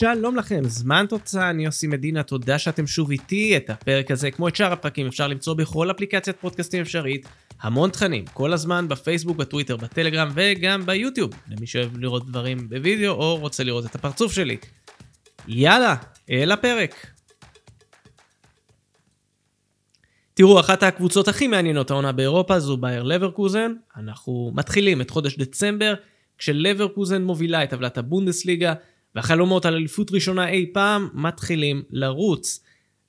שלום לכם, זמן תוצאה, אני יוסי מדינה, תודה שאתם שוב איתי. את הפרק הזה, כמו את שאר הפרקים, אפשר למצוא בכל אפליקציית פודקאסטים אפשרית. המון תכנים, כל הזמן בפייסבוק, בטוויטר, בטלגרם וגם ביוטיוב, למי שאוהב לראות דברים בווידאו או רוצה לראות את הפרצוף שלי. יאללה, אל הפרק. תראו, אחת הקבוצות הכי מעניינות העונה באירופה זו בייר לברקוזן. אנחנו מתחילים את חודש דצמבר, כשלברקוזן מובילה את טבלת הבונדסליגה, והחלומות על אליפות ראשונה אי פעם מתחילים לרוץ.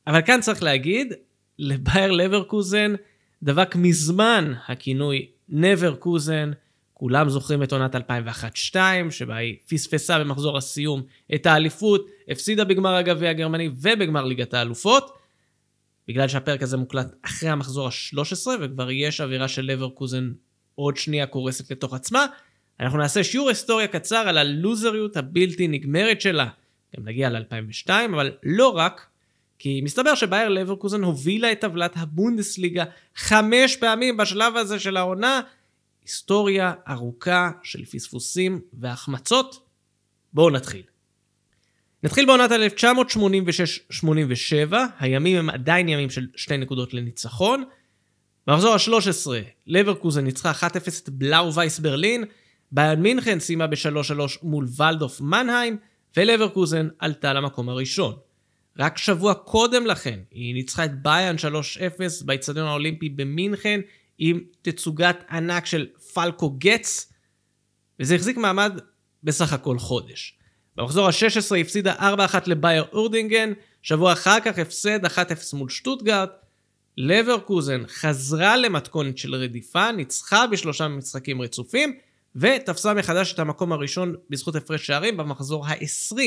אבל כאן צריך להגיד, לבייר לברקוזן דבק מזמן הכינוי נברקוזן. כולם זוכרים את עונת 2001-2002, שבה היא פספסה במחזור הסיום את האליפות, הפסידה בגמר הגביע הגרמני ובגמר ליגת האלופות. בגלל שהפרק הזה מוקלט אחרי המחזור ה-13, וכבר יש אווירה של לברקוזן עוד שנייה קורסת לתוך עצמה, אנחנו נעשה שיעור היסטוריה קצר על הלוזריות הבלתי נגמרת שלה. גם נגיע ל-2002, אבל לא רק, כי מסתבר שבייר לברקוזן הובילה את טבלת הבונדסליגה חמש פעמים בשלב הזה של העונה. היסטוריה ארוכה של פספוסים והחמצות. בואו נתחיל. נתחיל בעונת 1986-87, הימים הם עדיין ימים של שתי נקודות לניצחון. במחזור ה-13, לברקוזן ניצחה 1-0 את בלאו וייס ברלין, ביאן מינכן סיימה ב-3-3 מול ולדוף מנהיים, ולברקוזן עלתה למקום הראשון. רק שבוע קודם לכן היא ניצחה את ביאן 3-0 באיצטדיון האולימפי במינכן עם תצוגת ענק של פלקו גץ, וזה החזיק מעמד בסך הכל חודש. במחזור ה-16 הפסידה 4-1 לבייר אורדינגן, שבוע אחר כך הפסד 1-0 מול שטוטגארט. לברקוזן חזרה למתכונת של רדיפה, ניצחה בשלושה משחקים רצופים, ותפסה מחדש את המקום הראשון בזכות הפרש שערים במחזור ה-20.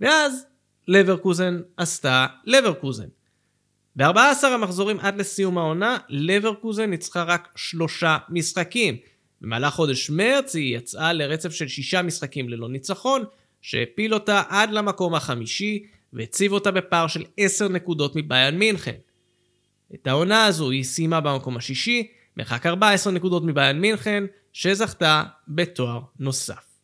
ואז לברקוזן עשתה לברקוזן. ב-14 המחזורים עד לסיום העונה, לברקוזן ניצחה רק שלושה משחקים. במהלך חודש מרץ היא יצאה לרצף של שישה משחקים ללא ניצחון, שהפיל אותה עד למקום החמישי, והציב אותה בפער של עשר נקודות מביאן מינכן. את העונה הזו היא סיימה במקום השישי, מרחק 14 נקודות מביאן מינכן, שזכתה בתואר נוסף.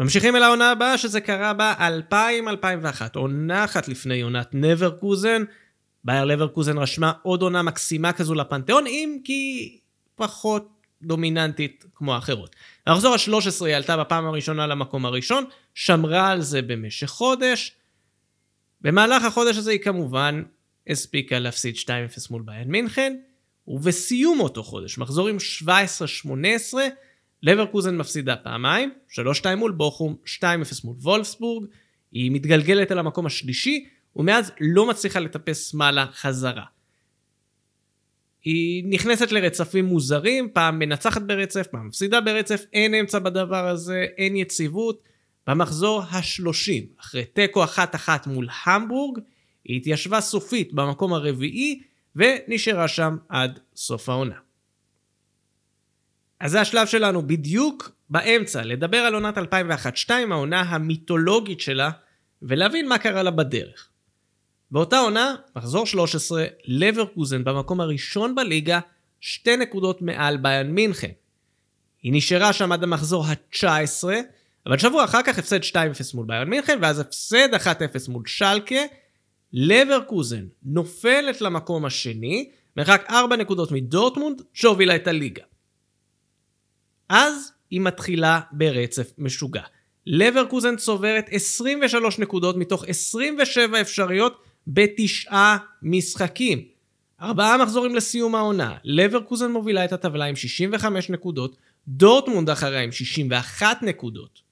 ממשיכים אל העונה הבאה שזה קרה ב-2000-2001, עונה אחת לפני עונת נברקוזן. בייר לברקוזן רשמה עוד עונה מקסימה כזו לפנתיאון, אם כי פחות דומיננטית כמו האחרות. במחזור ה-13 היא עלתה בפעם הראשונה למקום הראשון, שמרה על זה במשך חודש. במהלך החודש הזה היא כמובן הספיקה להפסיד 2-0 מול ביין מינכן, ובסיום אותו חודש, מחזורים 17-18, לברקוזן מפסידה פעמיים, 3-2 מול בוכום, 2-0 מול וולפסבורג, היא מתגלגלת אל המקום השלישי, ומאז לא מצליחה לטפס מעלה חזרה. היא נכנסת לרצפים מוזרים, פעם מנצחת ברצף, פעם מפסידה ברצף, אין אמצע בדבר הזה, אין יציבות. במחזור ה-30, אחרי תיקו אחת-אחת מול המבורג, היא התיישבה סופית במקום הרביעי, ונשארה שם עד סוף העונה. אז זה השלב שלנו בדיוק באמצע, לדבר על עונת 2001-2002, העונה המיתולוגית שלה, ולהבין מה קרה לה בדרך. באותה עונה, מחזור 13, לברקוזן במקום הראשון בליגה, שתי נקודות מעל ביאן מינכן. היא נשארה שם עד המחזור ה-19, אבל שבוע אחר כך הפסד 2-0 מול ביאן מינכן, ואז הפסד 1-0 מול שלקה, לברקוזן נופלת למקום השני, מרחק 4 נקודות מדורטמונד, שהובילה את הליגה. אז היא מתחילה ברצף משוגע. לברקוזן צוברת 23 נקודות מתוך 27 אפשריות בתשעה משחקים. ארבעה מחזורים לסיום העונה, לברקוזן מובילה את הטבלה עם 65 נקודות, דורטמונד אחריה עם 61 נקודות.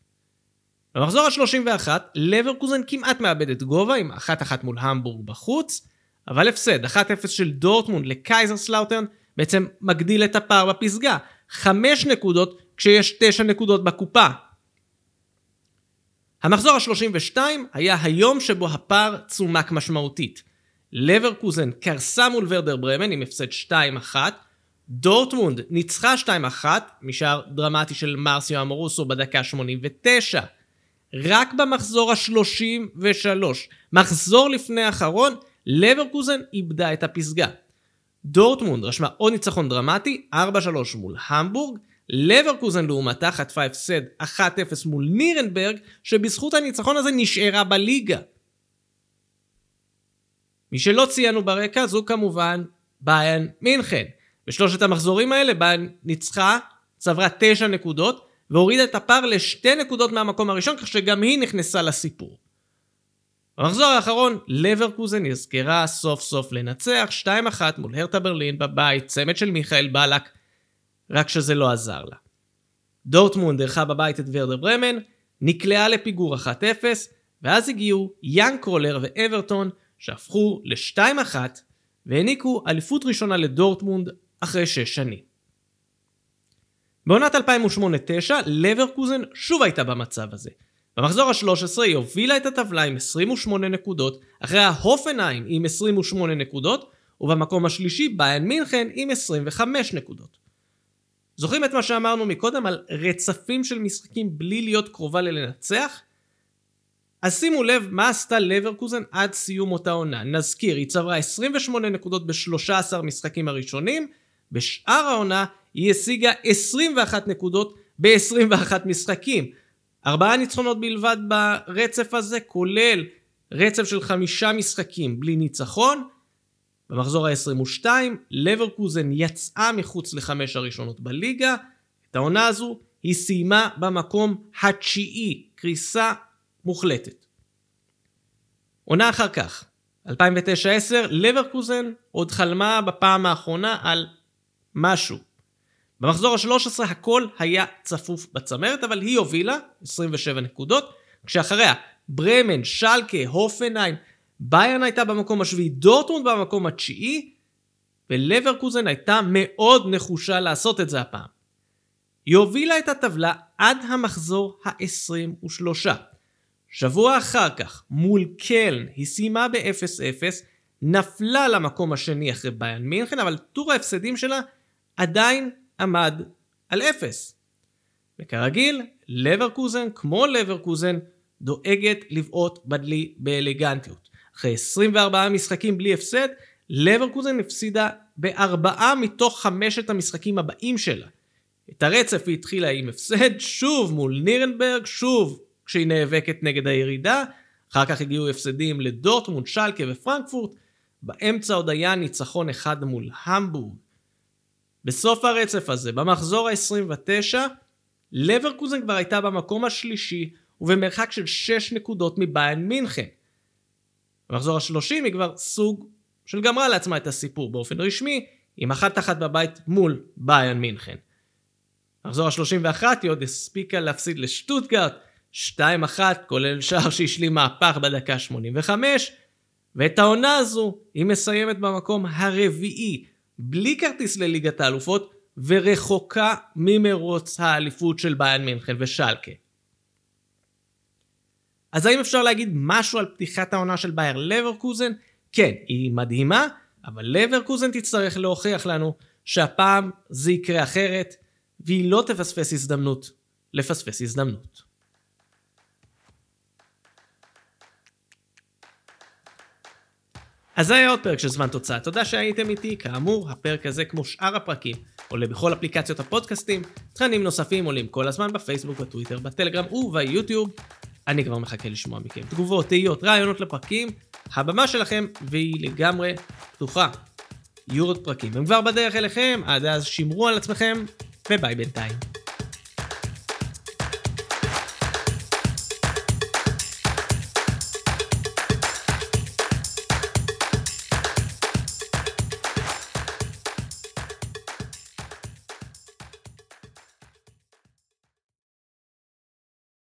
במחזור ה-31, לברקוזן כמעט מאבדת גובה עם 1-1 מול המבורג בחוץ, אבל הפסד 1-0 של דורטמונד לקייזרסלאוטרן בעצם מגדיל את הפער בפסגה, 5 נקודות כשיש 9 נקודות בקופה. המחזור ה-32 היה היום שבו הפער צומק משמעותית. לברקוזן קרסה מול ורדר ברמן עם הפסד 2-1, דורטמונד ניצחה 2-1 משער דרמטי של מרסיו אמורוסו בדקה 89. רק במחזור ה-33, מחזור לפני האחרון, לברקוזן איבדה את הפסגה. דורטמונד רשמה עוד ניצחון דרמטי, 4-3 מול המבורג, לברקוזן לעומתה חטפה הפסד 1-0 מול נירנברג, שבזכות הניצחון הזה נשארה בליגה. מי שלא ציינו ברקע זו כמובן ביין מינכן. בשלושת המחזורים האלה ביין ניצחה, צברה 9 נקודות, והורידה את הפער לשתי נקודות מהמקום הראשון, כך שגם היא נכנסה לסיפור. במחזור האחרון, לברקוזן נזכרה סוף סוף לנצח 2-1 מול הרטה ברלין בבית, צמד של מיכאל בלק, רק שזה לא עזר לה. דורטמונד אירחה בבית את ורדר ברמן, נקלעה לפיגור 1-0, ואז הגיעו יאנג קרולר ואברטון, שהפכו ל-2-1, והעניקו אליפות ראשונה לדורטמונד אחרי 6 שנים. בעונת 2008-9, לברקוזן שוב הייתה במצב הזה. במחזור ה-13 היא הובילה את הטבלה עם 28 נקודות, אחרי ההופנהיים עם 28 נקודות, ובמקום השלישי ביין מינכן עם 25 נקודות. זוכרים את מה שאמרנו מקודם על רצפים של משחקים בלי להיות קרובה ללנצח? אז שימו לב מה עשתה לברקוזן עד סיום אותה עונה. נזכיר, היא צברה 28 נקודות ב-13 משחקים הראשונים, בשאר העונה היא השיגה 21 נקודות ב-21 משחקים. ארבעה ניצחונות בלבד ברצף הזה, כולל רצף של חמישה משחקים בלי ניצחון. במחזור ה-22, לברקוזן יצאה מחוץ לחמש הראשונות בליגה. את העונה הזו היא סיימה במקום התשיעי, קריסה מוחלטת. עונה אחר כך, 2009-2010, לברקוזן עוד חלמה בפעם האחרונה על משהו. במחזור ה-13 הכל היה צפוף בצמרת, אבל היא הובילה 27 נקודות, כשאחריה ברמן, שלקה, הופנהיים, ביירן הייתה במקום השביעי, דורטמונד במקום התשיעי, ולברקוזן הייתה מאוד נחושה לעשות את זה הפעם. היא הובילה את הטבלה עד המחזור ה-23. שבוע אחר כך, מול קלן, היא סיימה ב-0-0, נפלה למקום השני אחרי ביין מינכן, אבל טור ההפסדים שלה עדיין עמד על 0. וכרגיל, לברקוזן, כמו לברקוזן, דואגת לבעוט בדלי באלגנטיות. אחרי 24 משחקים בלי הפסד, לברקוזן הפסידה בארבעה מתוך חמשת המשחקים הבאים שלה. את הרצף היא התחילה עם הפסד, שוב מול נירנברג, שוב כשהיא נאבקת נגד הירידה, אחר כך הגיעו הפסדים לדורטמונד, שלקה ופרנקפורט, באמצע עוד היה ניצחון אחד מול המבורג. בסוף הרצף הזה, במחזור ה-29, לברקוזן כבר הייתה במקום השלישי ובמרחק של 6 נקודות מביין מינכן. במחזור ה-30 היא כבר סוג של גמרה לעצמה את הסיפור באופן רשמי, עם אחת אחת בבית מול ביין מינכן. במחזור ה-31 היא עוד הספיקה להפסיד לשטוטגרט 2-1, כולל שער שהשלים מהפך בדקה 85, ואת העונה הזו היא מסיימת במקום הרביעי, בלי כרטיס לליגת האלופות, ורחוקה ממרוץ האליפות של ביין מינכן ושלקה. אז האם אפשר להגיד משהו על פתיחת העונה של בייר לברקוזן? כן, היא מדהימה, אבל לברקוזן תצטרך להוכיח לנו שהפעם זה יקרה אחרת, והיא לא תפספס הזדמנות לפספס הזדמנות. אז זה היה עוד פרק של זמן תוצאה, תודה שהייתם איתי, כאמור, הפרק הזה כמו שאר הפרקים עולה בכל אפליקציות הפודקאסטים, תכנים נוספים עולים כל הזמן בפייסבוק, בטוויטר, בטלגרם וביוטיוב. אני כבר מחכה לשמוע מכם תגובות, תהיות, רעיונות לפרקים, הבמה שלכם והיא לגמרי פתוחה. יהיו עוד פרקים, הם כבר בדרך אליכם, עד אז שמרו על עצמכם, וביי בינתיים.